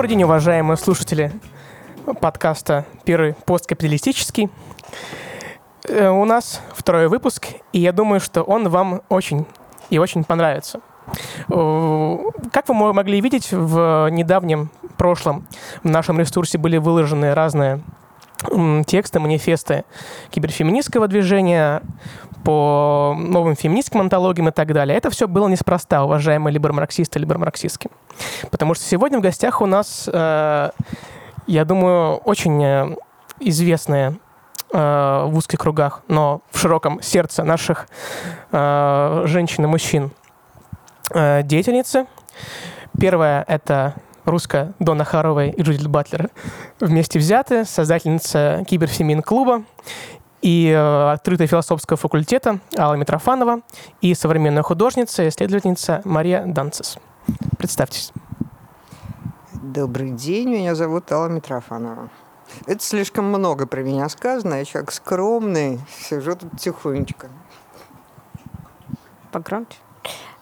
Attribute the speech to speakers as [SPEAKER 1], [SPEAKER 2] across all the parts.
[SPEAKER 1] Добрый день, уважаемые слушатели подкаста «Первый посткапиталистический». Э, у нас второй выпуск, и я думаю, что он вам очень и очень понравится. Как вы могли видеть, в недавнем прошлом в нашем ресурсе были выложены разные тексты, манифесты киберфеминистского движения, по новым феминистским антологиям и так далее. Это все было неспроста, уважаемые либер-марксисты, либер-марксистки. Потому что сегодня в гостях у нас, э, я думаю, очень э, известные э, в узких кругах, но в широком сердце наших э, женщин и мужчин э, деятельницы. Первая — это русская Дона Харовой и Джудит Батлер вместе взяты, создательница киберфемин-клуба и э, открытая философского факультета Алла Митрофанова и современная художница и исследовательница Мария Данцис. Представьтесь.
[SPEAKER 2] Добрый день, меня зовут Алла Митрофанова. Это слишком много про меня сказано, я человек скромный, сижу тут тихонечко.
[SPEAKER 3] Погромче.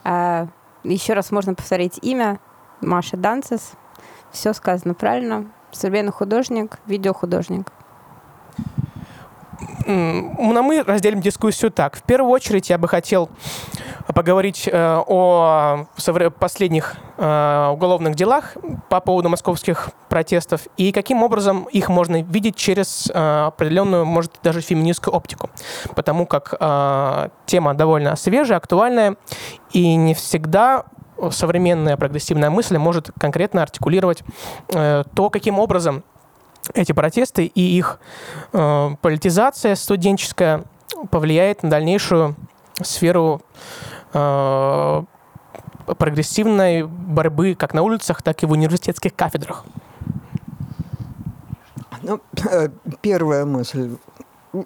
[SPEAKER 3] А, еще раз можно повторить имя Маша Данцис. Все сказано правильно. Современный художник, видеохудожник
[SPEAKER 1] но мы разделим дискуссию так. В первую очередь я бы хотел поговорить э, о последних э, уголовных делах по поводу московских протестов и каким образом их можно видеть через э, определенную, может, даже феминистскую оптику. Потому как тема довольно свежая, актуальная, и не всегда современная прогрессивная мысль может конкретно артикулировать то, каким образом эти протесты и их э, политизация студенческая повлияет на дальнейшую сферу э, прогрессивной борьбы как на улицах, так и в университетских кафедрах?
[SPEAKER 2] Ну, э, первая мысль.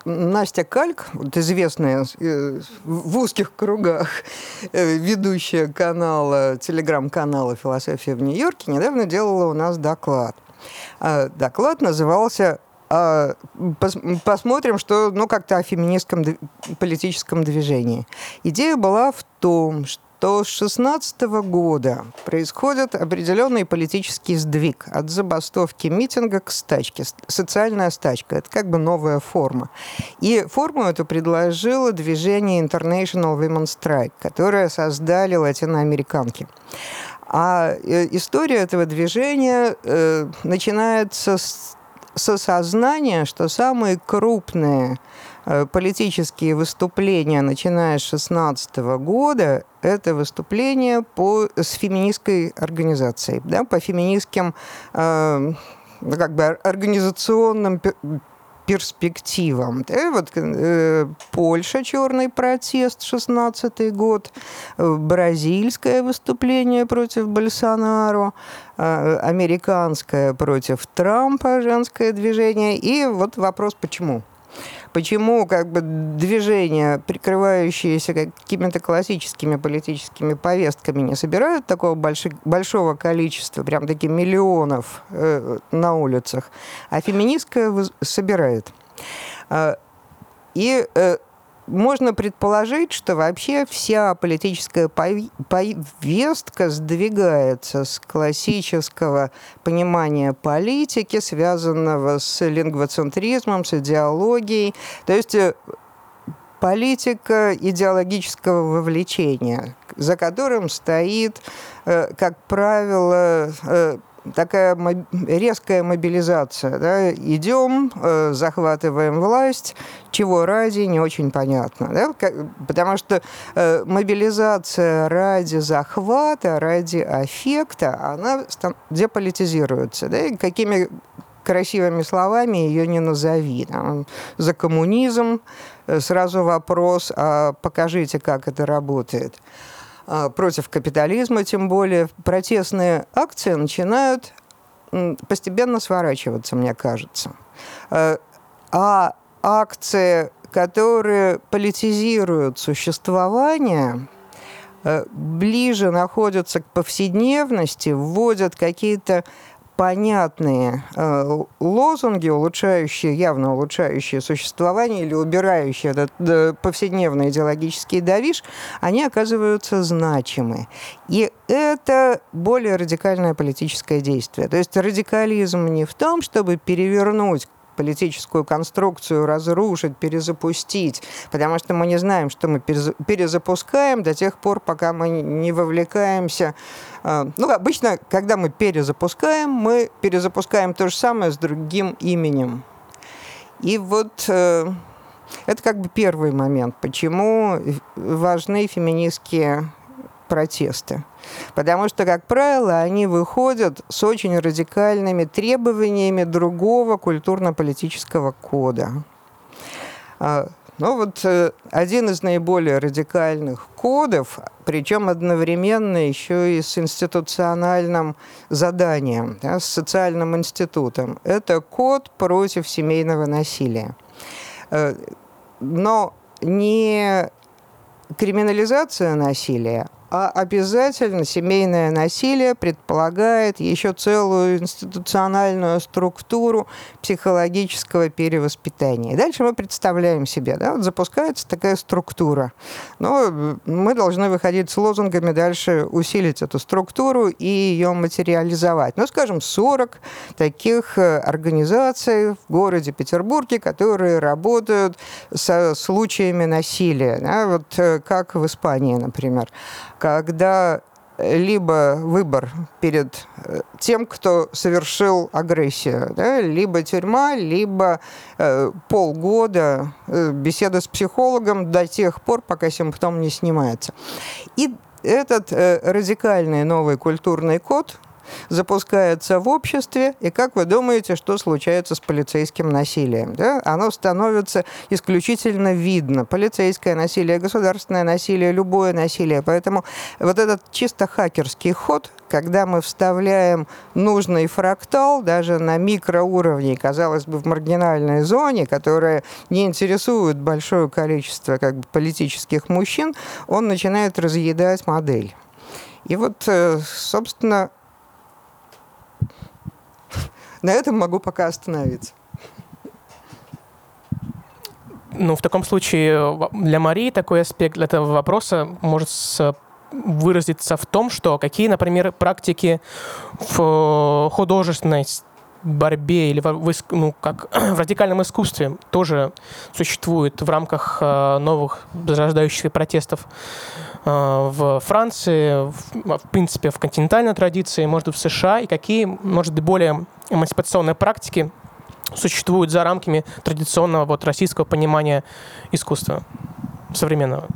[SPEAKER 2] Настя Кальк, вот известная э, в узких кругах э, ведущая канала, телеграм-канала «Философия в Нью-Йорке», недавно делала у нас доклад – доклад назывался а, посмотрим, что, ну, как-то о феминистском политическом движении. Идея была в том, что с 16 года происходит определенный политический сдвиг от забастовки митинга к стачке. Социальная стачка – это как бы новая форма. И форму эту предложило движение International Women's Strike, которое создали латиноамериканки. А э, история этого движения э, начинается с, с осознания, что самые крупные политические выступления, начиная с 16 года, это выступления по, с феминистской организацией, да, по феминистским э, как бы организационным перспективам. Да, вот, э, Польша, черный протест, 16 год, э, бразильское выступление против Больсонару, э, американское против Трампа, женское движение. И вот вопрос, почему? Почему как бы движения, прикрывающиеся какими-то классическими политическими повестками, не собирают такого больших, большого количества, прям таки миллионов э, на улицах, а феминистская собирает. Э, и э, можно предположить, что вообще вся политическая повестка сдвигается с классического понимания политики, связанного с лингвоцентризмом, с идеологией. То есть э, политика идеологического вовлечения, за которым стоит, э, как правило, э, такая резкая мобилизация. Да? Идем, э, захватываем власть, чего ради, не очень понятно. Да? Потому что э, мобилизация ради захвата, ради аффекта, она деполитизируется. Да? И какими красивыми словами ее не назови. Там, за коммунизм э, сразу вопрос, а покажите, как это работает. А, против капитализма, тем более протестные акции начинают постепенно сворачиваться, мне кажется. А, а акции, которые политизируют существование, э, ближе находятся к повседневности, вводят какие-то понятные э, лозунги, улучшающие, явно улучшающие существование или убирающие этот э, повседневный идеологический давиш, они оказываются значимы. И это более радикальное политическое действие. То есть радикализм не в том, чтобы перевернуть политическую конструкцию разрушить, перезапустить, потому что мы не знаем, что мы перезапускаем до тех пор, пока мы не вовлекаемся. А, ну, обычно, когда мы перезапускаем, мы перезапускаем то же самое с другим именем. И вот э, это как бы первый момент, почему важны феминистские протесты. Потому что, как правило, они выходят с очень радикальными требованиями другого культурно-политического кода. А, ну вот э, один из наиболее радикальных кодов, причем одновременно еще и с институциональным заданием, да, с социальным институтом, это код против семейного насилия. Э, но не криминализация насилия, а обязательно семейное насилие предполагает еще целую институциональную структуру психологического перевоспитания. И дальше мы представляем себе, да, вот запускается такая структура. Но мы должны выходить с лозунгами дальше усилить эту структуру и ее материализовать. Ну, скажем, 40 таких э, организаций в городе Петербурге, которые работают со случаями насилия, да, вот э, как в Испании, например когда либо выбор перед э, тем, кто совершил агрессию, да, либо тюрьма, либо э, полгода э, беседа с психологом до тех пор, пока симптом не снимается. И этот э, радикальный новый культурный код – запускается в обществе, и как вы думаете, что случается с полицейским насилием? Да? Оно становится исключительно видно. Полицейское насилие, государственное насилие, любое насилие. Поэтому вот этот чисто хакерский ход, когда мы вставляем нужный фрактал даже на микроуровне, казалось бы, в маргинальной зоне, которая не интересует большое количество как бы, политических мужчин, он начинает разъедать модель. И вот, э, собственно, на этом могу пока остановиться.
[SPEAKER 1] Ну, в таком случае для Марии такой аспект этого вопроса может выразиться в том, что какие, например, практики в художественной борьбе или в, ну, как в радикальном искусстве тоже существуют в рамках э, новых зарождающихся протестов в Франции, в, в принципе, в континентальной традиции, может быть, в США, и какие, может быть, более эмансипационные практики существуют за рамками традиционного вот, российского понимания искусства современного?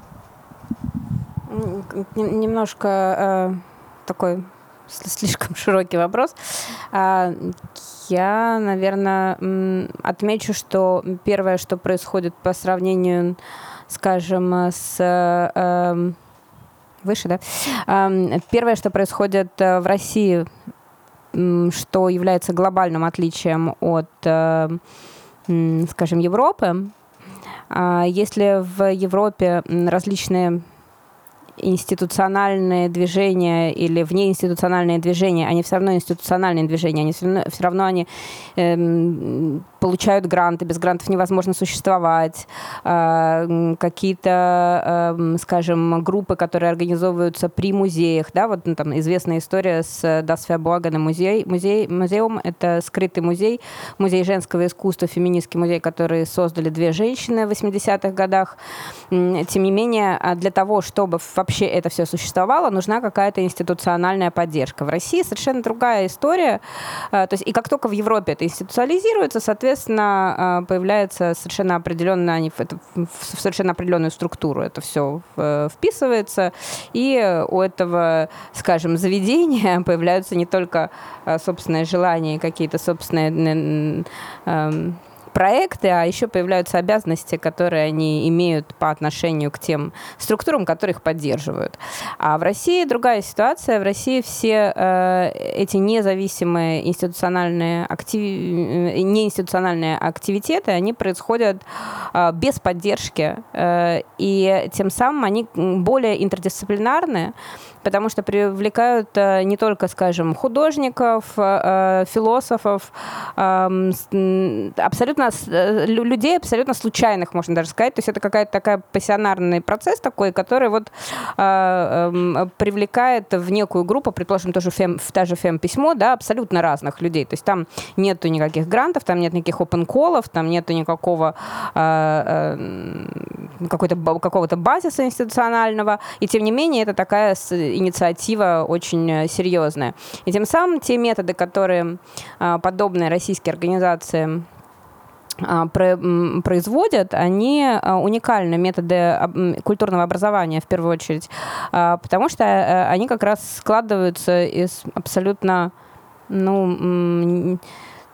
[SPEAKER 3] Немножко э, такой слишком широкий вопрос. А, я, наверное, отмечу, что первое, что происходит по сравнению, скажем, с э, выше, да. Э, первое, что происходит э, в России, что является глобальным отличием от, э, скажем, Европы. Э, если в Европе различные институциональные движения или внеинституциональные движения, они все равно институциональные движения, они все равно, все равно они эм, получают гранты, без грантов невозможно существовать, э, какие-то, э, скажем, группы, которые организовываются при музеях, да, вот ну, там известная история с Дасфия Буагана музей, музей, музеум, это скрытый музей, музей женского искусства, феминистский музей, который создали две женщины в 80-х годах. Тем не менее, а для того, чтобы вообще это все существовало, нужна какая-то институциональная поддержка. В России совершенно другая история, э, то есть и как только в Европе это институциализируется, соответственно, соответственно, а, появляется совершенно определенно, они в совершенно определенную структуру это все э, вписывается, и у этого, скажем, заведения появляются не только а, собственные желания, какие-то собственные проекты, а еще появляются обязанности, которые они имеют по отношению к тем структурам, которые их поддерживают. А в России другая ситуация. В России все э, эти независимые институциональные, актив... Э, неинституциональные активитеты, они происходят э, без поддержки, э, и тем самым они более интердисциплинарны, потому что привлекают э, не только, скажем, художников, э, философов, абсолютно э, людей абсолютно случайных, можно даже сказать. То есть это какая-то такая пассионарный процесс такой, который вот эм, привлекает в некую группу, предположим, тоже фем, в та же фем-письмо, да, абсолютно разных людей. То есть там нету никаких грантов, там нет никаких open-коллов, там нету никакого какого-то базиса институционального, и тем не менее это такая инициатива очень э, серьезная. И тем самым те методы, которые а, подобные российские организации производят, они а, уникальны, методы культурного образования в первую очередь, потому что э, они как раз складываются из абсолютно ну,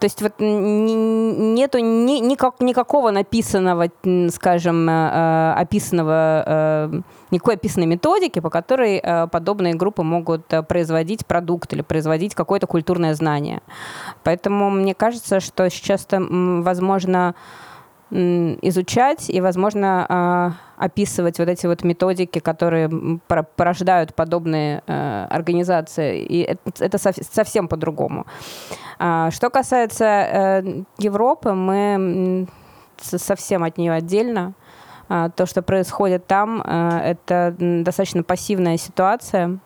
[SPEAKER 3] то есть вот нету ни, никак, никакого написанного, скажем, э, э, описанного, э, никакой описанной методики, по которой подобные группы могут производить продукт или производить какое-то культурное знание. Поэтому мне кажется, что сейчас возможно изучать и, возможно, а, описывать вот эти вот методики, которые порождают подобные э, организации. И это совсем по-другому. А, что касается э, Европы, мы совсем от нее отдельно. А, то, что происходит там, э, это достаточно пассивная ситуация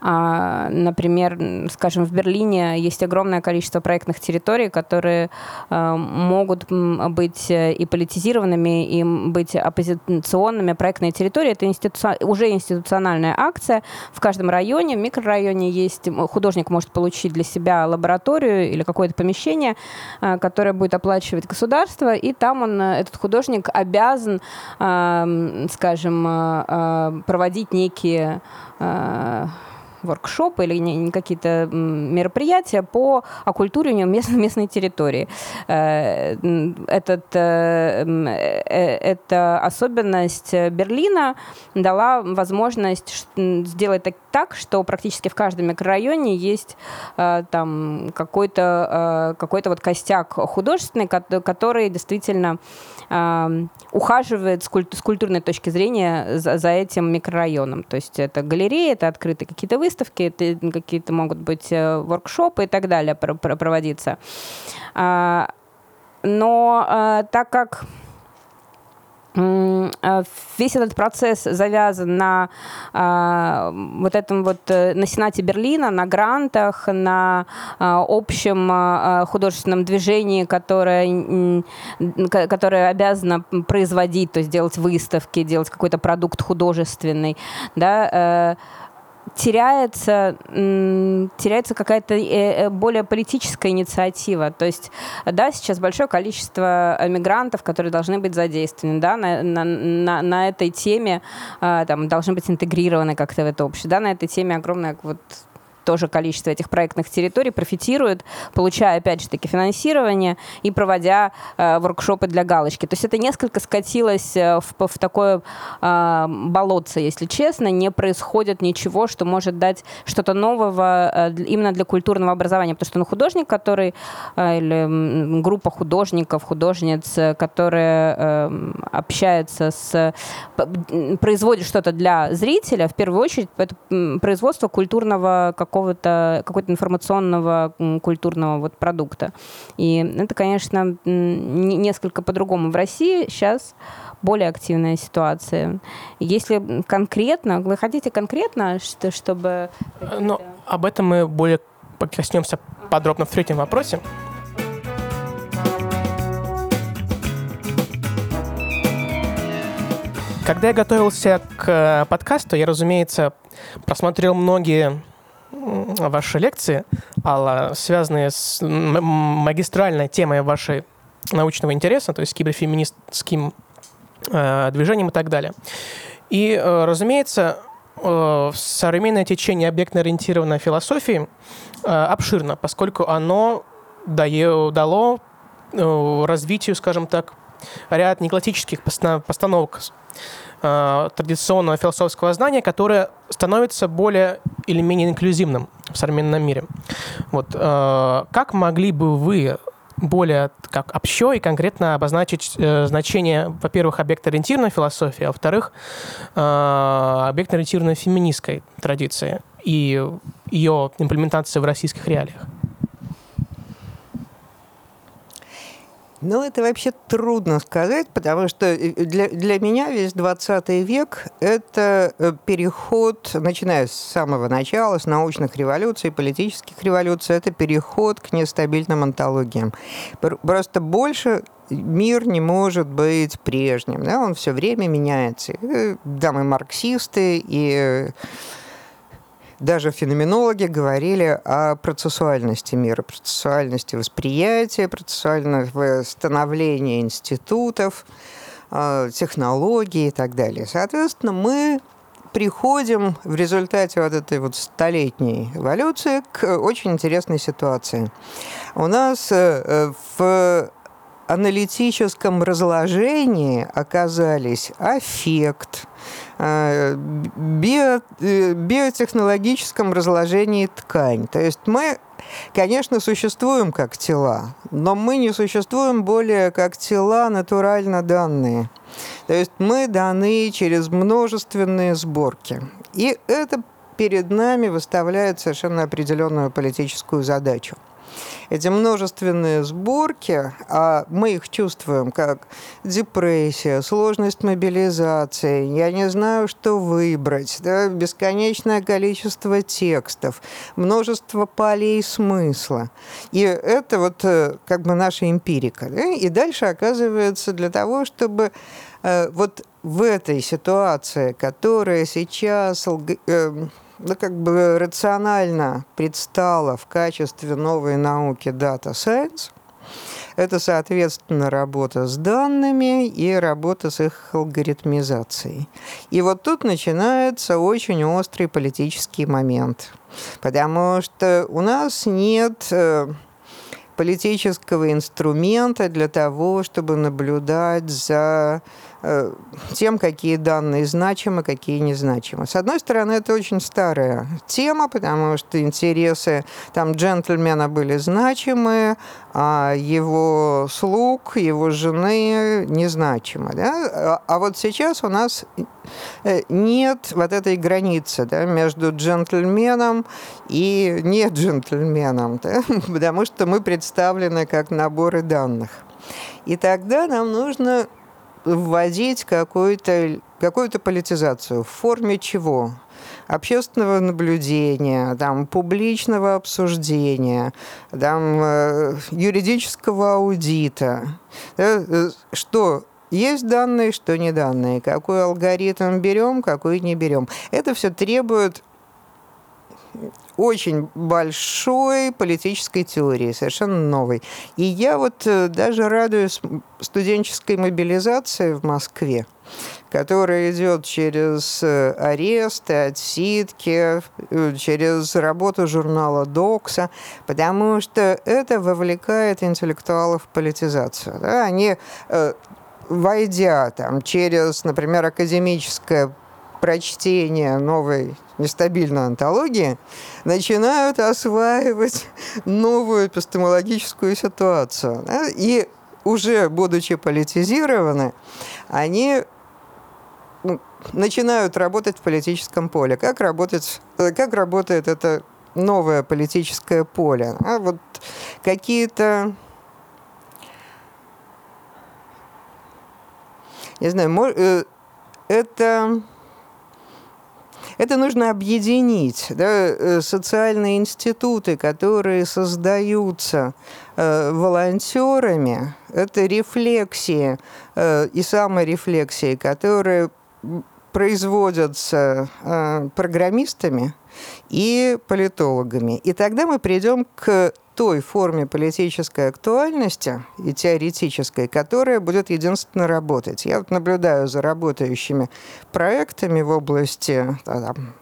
[SPEAKER 3] например, скажем, в Берлине есть огромное количество проектных территорий, которые а, могут быть э, и политизированными, и быть оппозиционными. Проектные территории — это институ... уже институциональная акция. В каждом районе, в микрорайоне есть художник может получить для себя лабораторию или какое-то помещение, а, которое будет оплачивать государство, и там он, э, этот художник обязан, скажем, проводить некие воркшопы или какие-то мероприятия по оккультуриванию местной, местной территории. Э, этот, э, э, эта особенность Берлина дала возможность сделать так, что практически в каждом микрорайоне есть там какой-то какой вот костяк художественный, который действительно ухаживает с, культурной точки зрения за, за этим микрорайоном. То есть это галереи, это открытые какие-то выставки, это какие-то могут быть э, воркшопы и так далее проводиться. А, но а, так как Э, весь этот процесс завязан на э, вот этом вот, э, на Сенате Берлина, на грантах, на э, общем художественном движении, которое, которое обязано производить, то есть делать выставки, делать какой-то продукт художественный, да, э, теряется, теряется какая-то э, э, более политическая инициатива. То есть, да, сейчас большое количество мигрантов, которые должны быть задействованы, да, на, на, на, на этой теме, а, там, должны быть интегрированы как-то в это общество, да, на этой теме огромное вот тоже количество этих проектных территорий профитируют, получая, опять же таки, финансирование и проводя э, воркшопы для галочки. То есть это несколько скатилось э, в, в такое э, болотце, если честно. Не происходит ничего, что может дать что-то нового э, именно для культурного образования. Потому что ну, художник, который, э, или группа художников, художниц, которые э, общаются с... производит что-то для зрителя, в первую очередь, это производство культурного какого какого-то какого-то информационного культурного вот продукта. И это, конечно, несколько по-другому. В России сейчас более активная ситуация. Если конкретно, вы хотите конкретно, что, чтобы...
[SPEAKER 1] Но об этом мы более коснемся подробно в третьем вопросе. Когда я готовился к э, подкасту, я, разумеется, просмотрел многие ваши лекции, Алла, связанные с магистральной темой вашей научного интереса, то есть киберфеминистским э, движением и так далее. И, э, разумеется, э, современное течение объектно-ориентированной философии э, обширно, поскольку оно дало э, развитию, скажем так, ряд неклассических постановок э, традиционного философского знания, которое становится более или менее инклюзивным в современном мире. Вот, э, как могли бы вы более как общо и конкретно обозначить э, значение, во-первых, объект-ориентированной философии, а во-вторых, э, объект-ориентированной феминистской традиции и ее имплементации в российских реалиях?
[SPEAKER 2] Ну, это вообще трудно сказать, потому что э, для, для меня весь 20 век – это э, переход, начиная с самого начала, с научных революций, политических революций, это переход к нестабильным антологиям. Просто больше мир не может быть прежним, да, он все время меняется. Да, мы марксисты, и даже феноменологи говорили о процессуальности мира, процессуальности восприятия, процессуального становления институтов, а, технологий и так далее. Соответственно, мы приходим в результате вот этой вот столетней эволюции к очень интересной ситуации. У нас э, в аналитическом разложении оказались аффект, э, био, э, биотехнологическом разложении ткань. То есть мы, конечно, существуем как тела, но мы не существуем более как тела натурально данные. То есть мы даны через множественные сборки. И это перед нами выставляет совершенно определенную политическую задачу эти множественные сборки, а мы их чувствуем как депрессия, сложность мобилизации, я не знаю, что выбрать, да, бесконечное количество текстов, множество полей смысла. И это вот э, как бы наша эмпирика. Да? И дальше оказывается для того, чтобы э, вот в этой ситуации, которая сейчас э, ну, как бы рационально предстала в качестве новой науки Data Science. Это, соответственно, работа с данными и работа с их алгоритмизацией. И вот тут начинается очень острый политический момент. Потому что у нас нет э, политического инструмента для того, чтобы наблюдать за тем, какие данные значимы, какие незначимы. С одной стороны, это очень старая тема, потому что интересы там джентльмена были значимы, а его слуг, его жены незначимы. Да? А вот сейчас у нас э, нет вот этой границы да, между джентльменом и не джентльменом, да? потому что мы представлены как наборы данных. И тогда нам нужно вводить какую-то какую политизацию. В форме чего? общественного наблюдения, там, публичного обсуждения, там, э, юридического аудита. Э, что есть данные, что не данные, какой алгоритм берем, какой не берем. Это все требует очень большой политической теории, совершенно новой. И я вот э, даже радуюсь студенческой мобилизации в Москве, которая идет через э, аресты, отсидки, э, через работу журнала «Докса», потому что это вовлекает интеллектуалов в политизацию. Да? Они войдя там, через, например, академическое прочтение новой нестабильной антологии, начинают осваивать новую эпистемологическую ситуацию. И уже будучи политизированы, они ну, начинают работать в политическом поле. Как, работать, как работает это новое политическое поле? А вот какие-то не знаю, э, это это нужно объединить. Да, э, социальные институты, которые создаются э, волонтерами, это рефлексии э, и саморефлексии, которые производятся программистами и политологами. И тогда мы придем к той форме политической актуальности и теоретической, которая будет единственно работать. Я вот наблюдаю за работающими проектами в области там,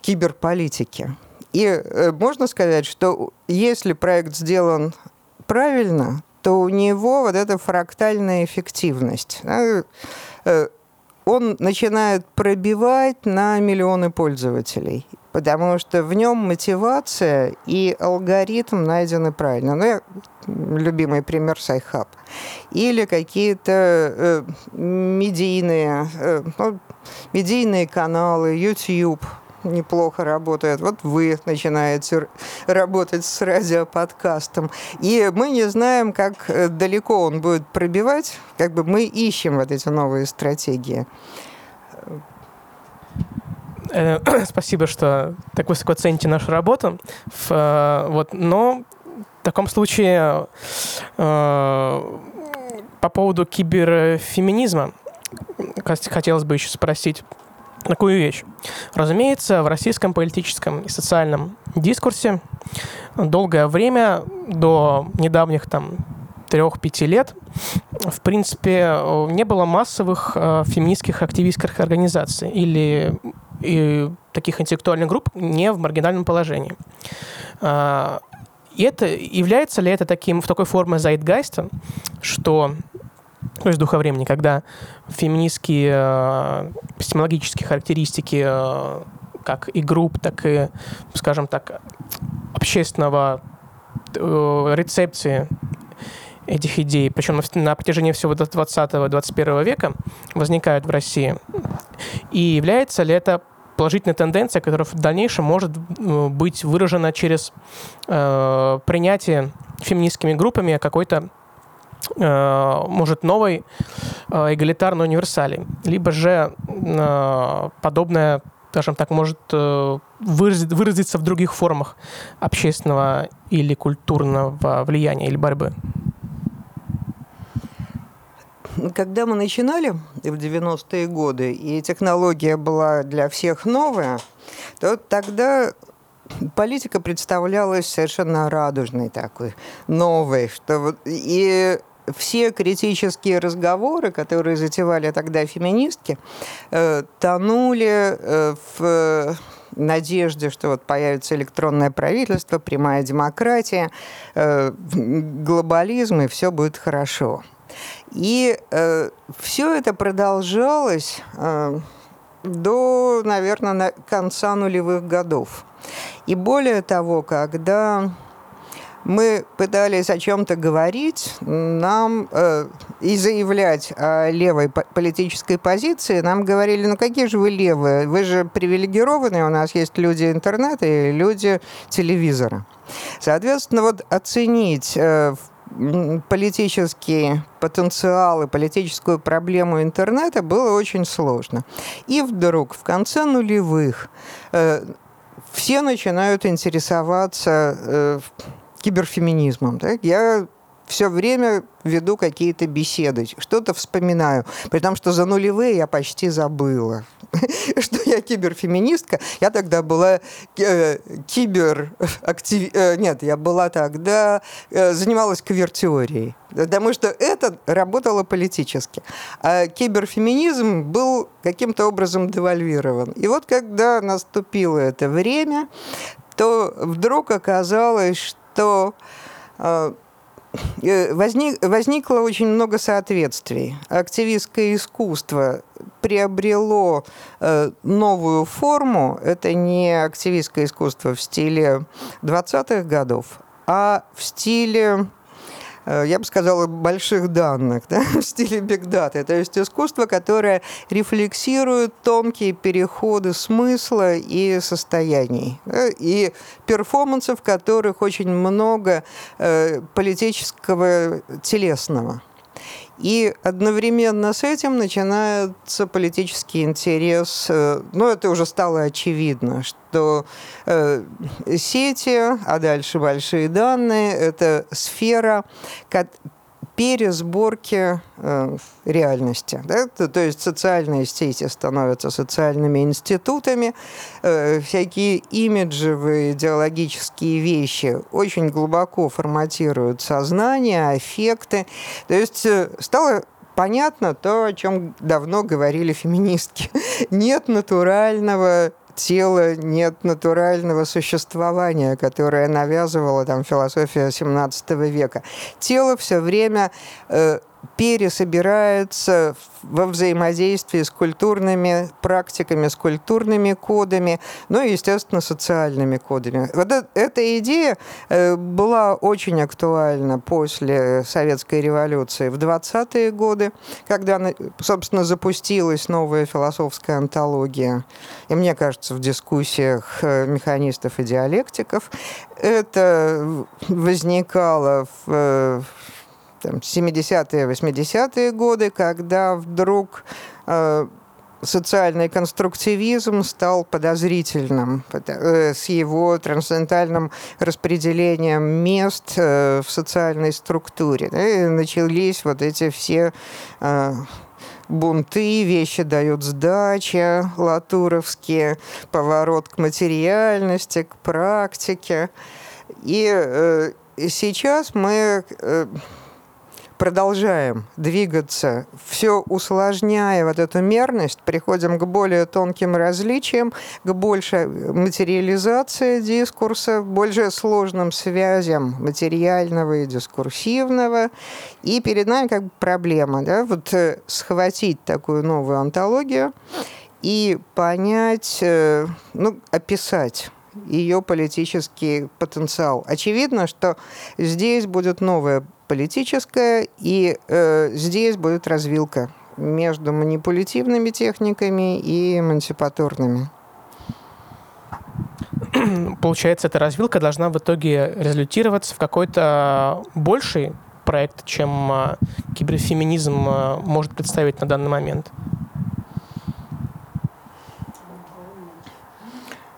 [SPEAKER 2] киберполитики. И э, можно сказать, что если проект сделан правильно, то у него вот эта фрактальная эффективность. Он начинает пробивать на миллионы пользователей, потому что в нем мотивация и алгоритм найдены правильно. Ну, я, любимый пример Sci-Hub. Или какие-то э, медийные, э, ну, медийные каналы, YouTube – неплохо работает. Вот вы начинаете работать с радиоподкастом. И мы не знаем, как э, далеко он будет пробивать. Как бы мы ищем вот эти новые стратегии.
[SPEAKER 1] Э, спасибо, что так высоко цените нашу работу. Э, вот, но в таком случае по поводу киберфеминизма хотелось бы еще спросить такую вещь. Разумеется, в российском политическом и социальном дискурсе долгое время, до недавних там трех-пяти лет, в принципе, не было массовых э, феминистских активистских организаций или и таких интеллектуальных групп не в маргинальном положении. Э, и это является ли это таким, в такой форме зайтгайста, что то есть духа времени, когда феминистские э, эпистемологические характеристики э, как и групп, так и, скажем так, общественного э, рецепции этих идей, причем на протяжении всего 20-21 века возникают в России. И является ли это положительная тенденция, которая в дальнейшем может быть выражена через э, принятие феминистскими группами какой-то Э, может, новой э, эгалитарной универсали, либо же э, подобное скажем так, может выразиться в других формах общественного или культурного влияния или борьбы?
[SPEAKER 2] Когда мы начинали в 90-е годы, и технология была для всех новая, то тогда политика представлялась совершенно радужной такой, новой, что и все критические разговоры, которые затевали тогда феминистки, э, тонули э, в надежде, что вот появится электронное правительство, прямая демократия, э, глобализм, и все будет хорошо. И э, все это продолжалось э, до, наверное, конца нулевых годов. И более того, когда мы пытались о чем-то говорить, нам э, и заявлять о левой политической позиции, нам говорили, ну какие же вы левые, вы же привилегированные, у нас есть люди интернета и люди телевизора. Соответственно, вот оценить э, политический потенциал и политическую проблему интернета было очень сложно. И вдруг в конце нулевых э, все начинают интересоваться э, киберфеминизмом. Да? Я все время веду какие-то беседы, что-то вспоминаю. При том, что за нулевые я почти забыла, что я киберфеминистка. Я тогда была э, киберактив... Э, нет, я была тогда... Э, занималась квир-теорией. Потому что это работало политически. А киберфеминизм был каким-то образом девальвирован. И вот когда наступило это время, то вдруг оказалось, что э, э, возник, возникло очень много соответствий. Активистское искусство приобрело э, новую форму. Это не активистское искусство в стиле 20-х годов, а в стиле я бы сказала, больших данных да, в стиле бигдата. То есть искусство, которое рефлексирует тонкие переходы смысла и состояний. Да, и перформансов, в которых очень много э, политического телесного. И одновременно с этим начинается политический интерес. Ну, это уже стало очевидно, что э, сети, а дальше большие данные, это сфера, пересборки э, реальности. Да? То, то есть социальные сети становятся социальными институтами, э, всякие имиджевые идеологические вещи очень глубоко форматируют сознание, аффекты. То есть э, стало понятно то, о чем давно говорили феминистки. Нет натурального тела нет натурального существования, которое навязывала там философия XVII века. Тело все время э, пересобирается во взаимодействии с культурными практиками, с культурными кодами, ну и, естественно, социальными кодами. Вот эта идея э, была очень актуальна после Советской революции в 20-е годы, когда, собственно, запустилась новая философская антология. И мне кажется, в дискуссиях э, механистов и диалектиков это возникало в э, 70-е, 80-е годы, когда вдруг э, социальный конструктивизм стал подозрительным э, с его трансцендентальным распределением мест э, в социальной структуре. И начались вот эти все бунты, вещи дают сдача, латуровские, поворот к материальности, к практике. И сейчас мы... Э, продолжаем двигаться, все усложняя вот эту мерность, приходим к более тонким различиям, к большей материализации дискурса, более сложным связям материального и дискурсивного. И перед нами как бы проблема, да, вот э, схватить такую новую антологию и понять, э, ну, описать ее политический потенциал. Очевидно, что здесь будет новая политическая, и э, здесь будет развилка между манипулятивными техниками и эмансипаторными.
[SPEAKER 1] Получается, эта развилка должна в итоге результироваться в какой-то больший проект, чем э, киберфеминизм э, может представить на данный момент?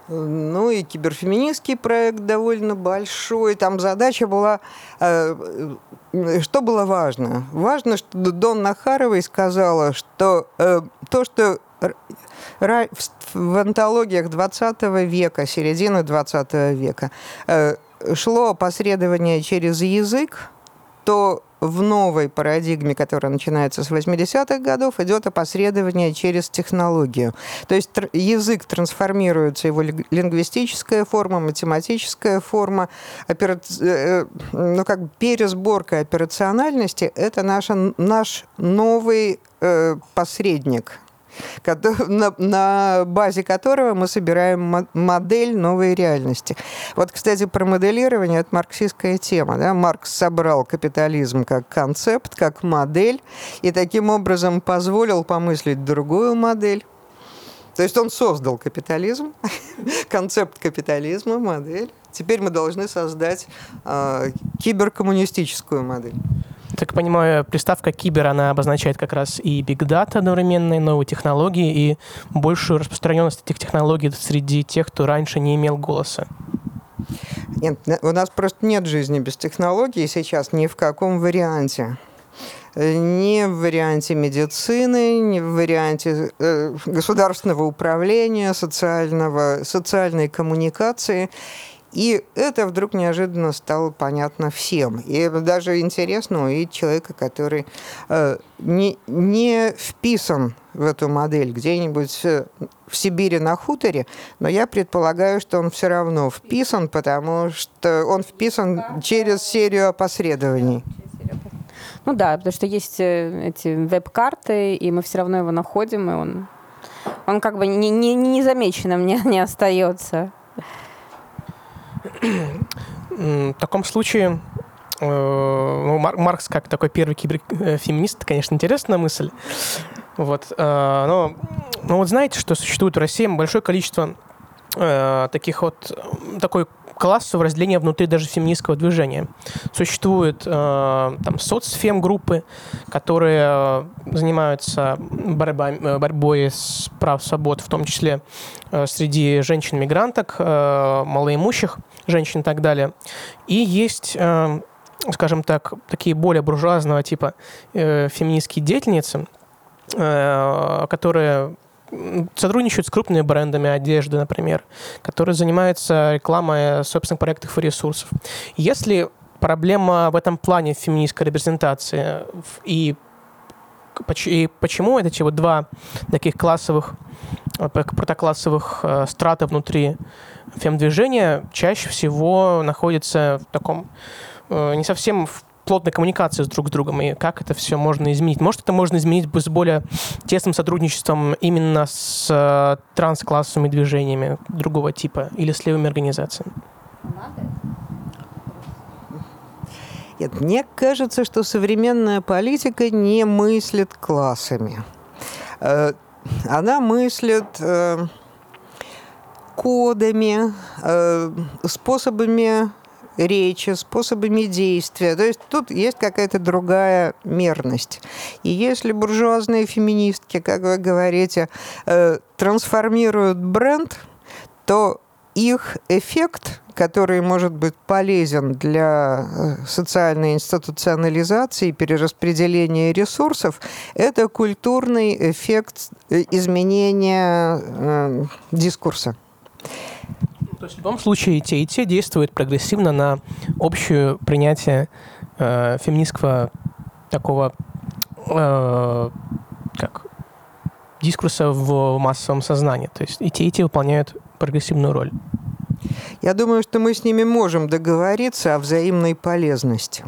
[SPEAKER 2] Ну и киберфеминистский проект довольно большой. Там задача была... Э, что было важно? Важно, что Дон Нахаровой сказала, что э, то, что в антологиях 20 века, середины 20 века, э, шло опосредование через язык, то в новой парадигме, которая начинается с 80-х годов, идет опосредование через технологию. То есть язык трансформируется, его лингвистическая форма, математическая форма, опера... Э, э, ну, как пересборка операциональности – это наша, наш новый э, посредник на, базе которого мы собираем модель новой реальности. Вот, кстати, про моделирование – это марксистская тема. Да? Маркс собрал капитализм как концепт, как модель, и таким образом позволил помыслить другую модель. То есть он создал капитализм, концепт капитализма, модель. Теперь мы должны создать э, киберкоммунистическую модель.
[SPEAKER 1] Так понимаю, приставка кибер, она обозначает как раз и биг дата одновременно, и новые технологии, и большую распространенность этих технологий среди тех, кто раньше не имел голоса.
[SPEAKER 2] Нет, у нас просто нет жизни без технологий сейчас ни в каком варианте ни в варианте медицины, ни в варианте э, государственного управления, социального, социальной коммуникации. И это вдруг неожиданно стало понятно всем. И даже интересно увидеть человека, который э, не, не вписан в эту модель где-нибудь э, в Сибири на хуторе, но я предполагаю, что он все равно вписан, потому что он вписан через серию опосредований.
[SPEAKER 3] Ну да, потому что есть э, эти веб-карты, и мы все равно его находим, и он, он как бы не, не, не незамеченным не, не остается.
[SPEAKER 1] В таком случае э, ну, Маркс как такой первый киберфеминист, конечно, интересная мысль. Вот, э, но, но вот знаете, что существует в России большое количество э, таких вот такой классовое разделение внутри даже феминистского движения. Существуют э, там соцфем-группы, которые занимаются борьба, борьбой с прав свобод, в том числе э, среди женщин-мигранток, э, малоимущих женщин и так далее. И есть э, скажем так, такие более буржуазного типа э, феминистские деятельницы, э, которые сотрудничают с крупными брендами одежды, например, которые занимаются рекламой собственных проектов и ресурсов. Если проблема в этом плане феминистской репрезентации и и почему эти вот два таких классовых, протоклассовых э, страта внутри фем-движения чаще всего находятся в таком э, не совсем в плотной коммуникации с друг с другом, и как это все можно изменить. Может, это можно изменить с более тесным сотрудничеством именно с э, трансклассовыми движениями другого типа или с левыми организациями?
[SPEAKER 2] Нет, мне кажется, что современная политика не мыслит классами. Э, она мыслит э, кодами, э, способами речи, способами действия. То есть тут есть какая-то другая мерность. И если буржуазные феминистки, как вы говорите, э, трансформируют бренд, то их эффект, который может быть полезен для э, социальной институционализации и перераспределения ресурсов, это культурный эффект э, изменения дискурса.
[SPEAKER 1] То есть в любом случае те и те действуют прогрессивно на общее принятие э, феминистского такого э, как дискурса в массовом сознании. То есть и те, и те выполняют прогрессивную роль.
[SPEAKER 2] Я думаю, что мы с ними можем договориться о взаимной полезности.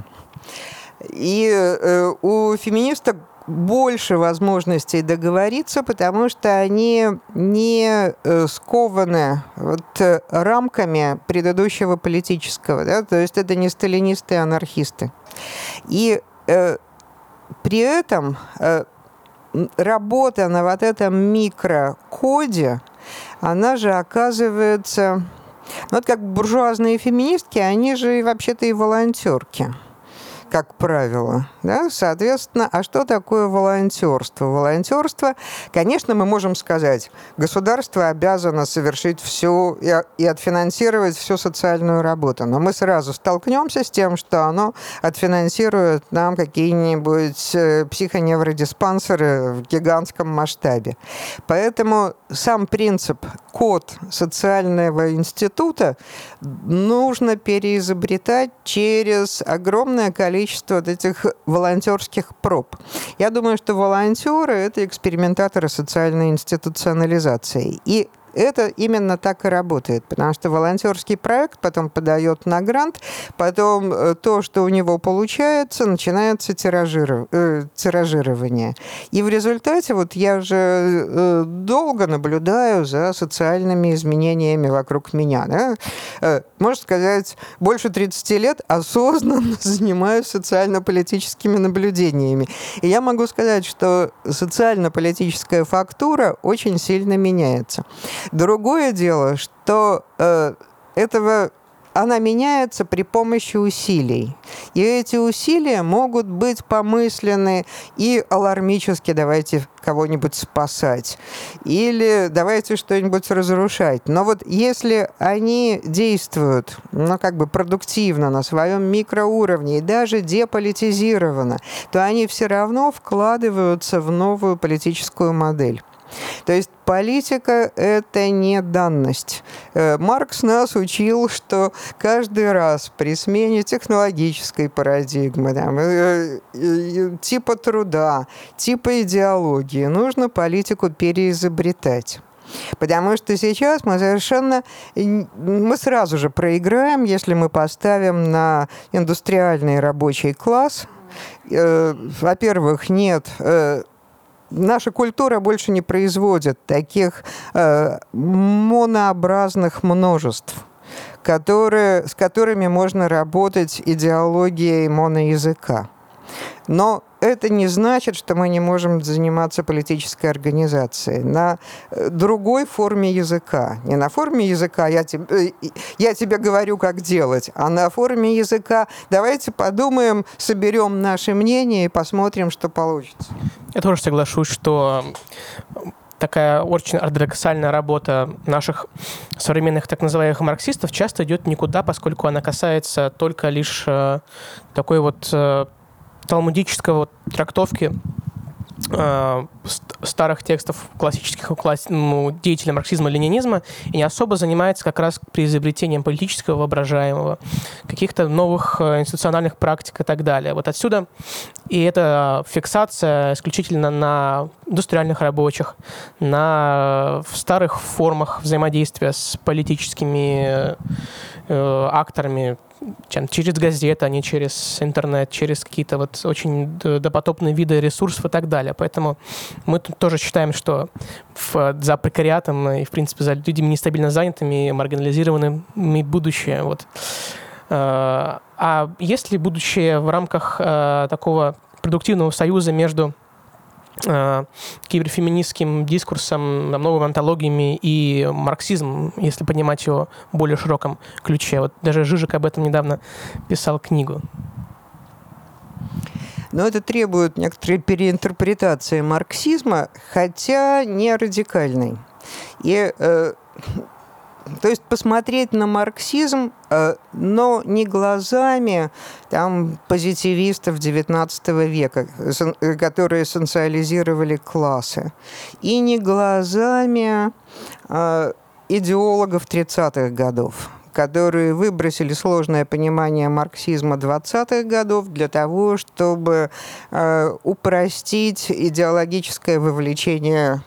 [SPEAKER 2] И э, у феминисток больше возможностей договориться, потому что они не э, скованы вот э, рамками предыдущего политического. Да? То есть это не сталинисты и анархисты. И э, при этом э, работа на вот этом микрокоде, она же оказывается... Ну, вот как буржуазные феминистки, они же вообще-то и волонтерки как правило. Да? Соответственно, а что такое волонтерство? Волонтерство, конечно, мы можем сказать, государство обязано совершить всю и, отфинансировать всю социальную работу. Но мы сразу столкнемся с тем, что оно отфинансирует нам какие-нибудь э, психоневродиспансеры в гигантском масштабе. Поэтому сам принцип, код социального института нужно переизобретать через огромное количество количество вот этих волонтерских проб. Я думаю, что волонтеры – это экспериментаторы социальной институционализации. И это именно так и работает, потому что волонтерский проект потом подает на грант, потом э, то, что у него получается, начинается тиражиров... э, тиражирование. И в результате вот я же э, долго наблюдаю за социальными изменениями вокруг меня. Да? Можно сказать, больше 30 лет осознанно занимаюсь социально-политическими наблюдениями. И я могу сказать, что социально-политическая фактура очень сильно меняется. Другое дело, что э, этого она меняется при помощи усилий. И эти усилия могут быть помыслены и алармически давайте кого-нибудь спасать, или давайте что-нибудь разрушать. Но вот если они действуют, ну, как бы продуктивно на своем микроуровне и даже деполитизированно, то они все равно вкладываются в новую политическую модель. То есть политика – это не данность. Э, Маркс нас учил, что каждый раз при смене технологической парадигмы, там, э, э, типа труда, типа идеологии, нужно политику переизобретать. Потому что сейчас мы совершенно... Мы сразу же проиграем, если мы поставим на индустриальный рабочий класс. Во-первых, нет наша культура больше не производит таких э, монообразных множеств которые, с которыми можно работать идеологией моноязыка. Но это не значит, что мы не можем заниматься политической организацией на э, другой форме языка. Не на форме языка «я, тебе, э, я тебе говорю, как делать», а на форме языка «давайте подумаем, соберем наши мнения и посмотрим, что получится».
[SPEAKER 1] Я тоже соглашусь, что такая очень ортодоксальная работа наших современных так называемых марксистов часто идет никуда, поскольку она касается только лишь э, такой вот талмудического трактовки э, старых текстов классических класс, ну, деятелей марксизма-ленинизма и не особо занимается как раз преизобретением политического воображаемого, каких-то новых э, институциональных практик и так далее. Вот отсюда и эта фиксация исключительно на индустриальных рабочих, на в старых формах взаимодействия с политическими э, акторами, чем через газеты, а не через интернет, через какие-то вот очень допотопные виды ресурсов и так далее. Поэтому мы тут тоже считаем, что в, за прекариатом и, в принципе, за людьми нестабильно занятыми, маргинализированными будущее. Вот. Э, а есть ли будущее в рамках э, такого продуктивного союза между киберфеминистским дискурсом, новыми антологиями и марксизмом, если понимать его в более широком ключе. Вот даже Жижик об этом недавно писал книгу.
[SPEAKER 2] Но это требует некоторой переинтерпретации марксизма, хотя не радикальной. И э, то есть посмотреть на марксизм, э, но не глазами там, позитивистов XIX века, которые социализировали классы, и не глазами э, идеологов 30-х годов, которые выбросили сложное понимание марксизма 20-х годов для того, чтобы э, упростить идеологическое вовлечение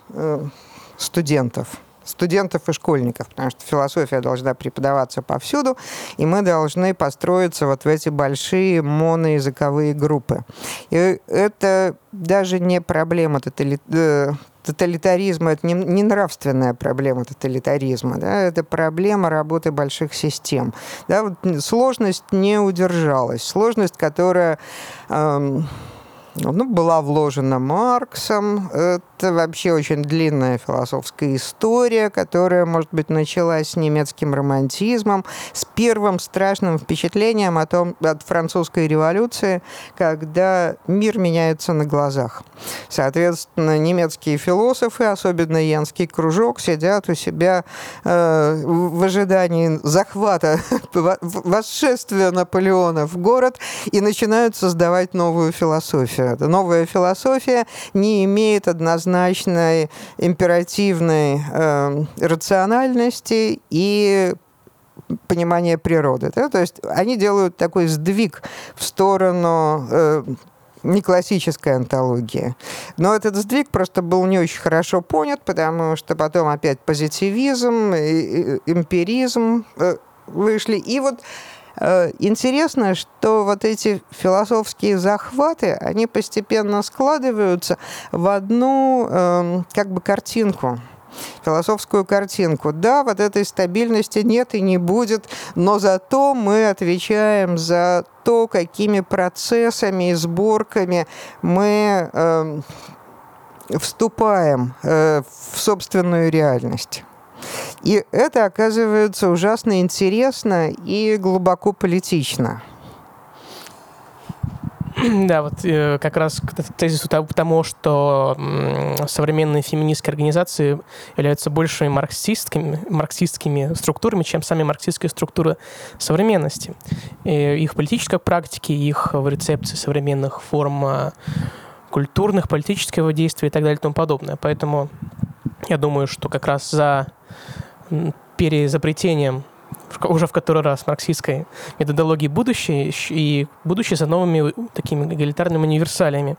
[SPEAKER 2] студентов студентов и школьников, потому что философия должна преподаваться повсюду, и мы должны построиться вот в эти большие моноязыковые группы. И это даже не проблема э, тоталитаризма, это не, нравственная проблема тоталитаризма, да, это проблема работы больших систем. Да, вот сложность не удержалась, сложность, которая... Эм, ну, была вложена Марксом. Это вообще очень длинная философская история, которая, может быть, началась с немецким романтизмом, с первым страшным впечатлением о том, от французской революции, когда мир меняется на глазах. Соответственно, немецкие философы, особенно Янский кружок, сидят у себя э, в ожидании захвата, восшествия Наполеона в город и начинают создавать новую философию. Новая философия не имеет однозначной императивной э, рациональности и понимания природы. Да? То есть они делают такой сдвиг в сторону э, не классической антологии. Но этот сдвиг просто был не очень хорошо понят, потому что потом опять позитивизм, эмпиризм э, вышли. И вот интересно, что вот эти философские захваты, они постепенно складываются в одну эм, как бы картинку философскую картинку. Да, вот этой стабильности нет и не будет, но зато мы отвечаем за то, какими процессами и сборками мы э, вступаем э, в собственную реальность. И это оказывается ужасно интересно и глубоко политично.
[SPEAKER 1] Да, вот э, как раз к тезису тому, что современные феминистские организации являются большими марксистскими, марксистскими структурами, чем сами марксистские структуры современности. И их политической практики, их в рецепции современных форм э, культурных, политического действия и так далее и тому подобное. Поэтому я думаю, что как раз за переизобретением уже в который раз марксистской методологии будущее и будущее за новыми такими эгалитарными универсалиями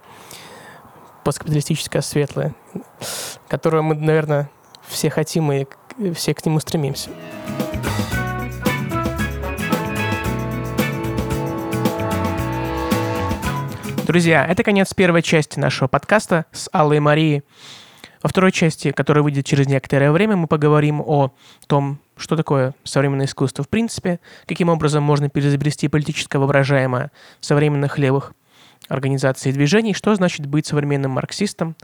[SPEAKER 1] посткапиталистическое светлое, которое мы, наверное, все хотим и все к нему стремимся. Друзья, это конец первой части нашего подкаста с Аллой Марией. Во второй части, которая выйдет через некоторое время, мы поговорим о том, что такое современное искусство в принципе, каким образом можно переизобрести политическое воображаемое современных левых организаций и движений, что значит быть современным марксистом,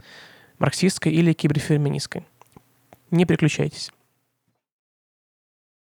[SPEAKER 1] марксистской или киберфеминисткой. Не переключайтесь.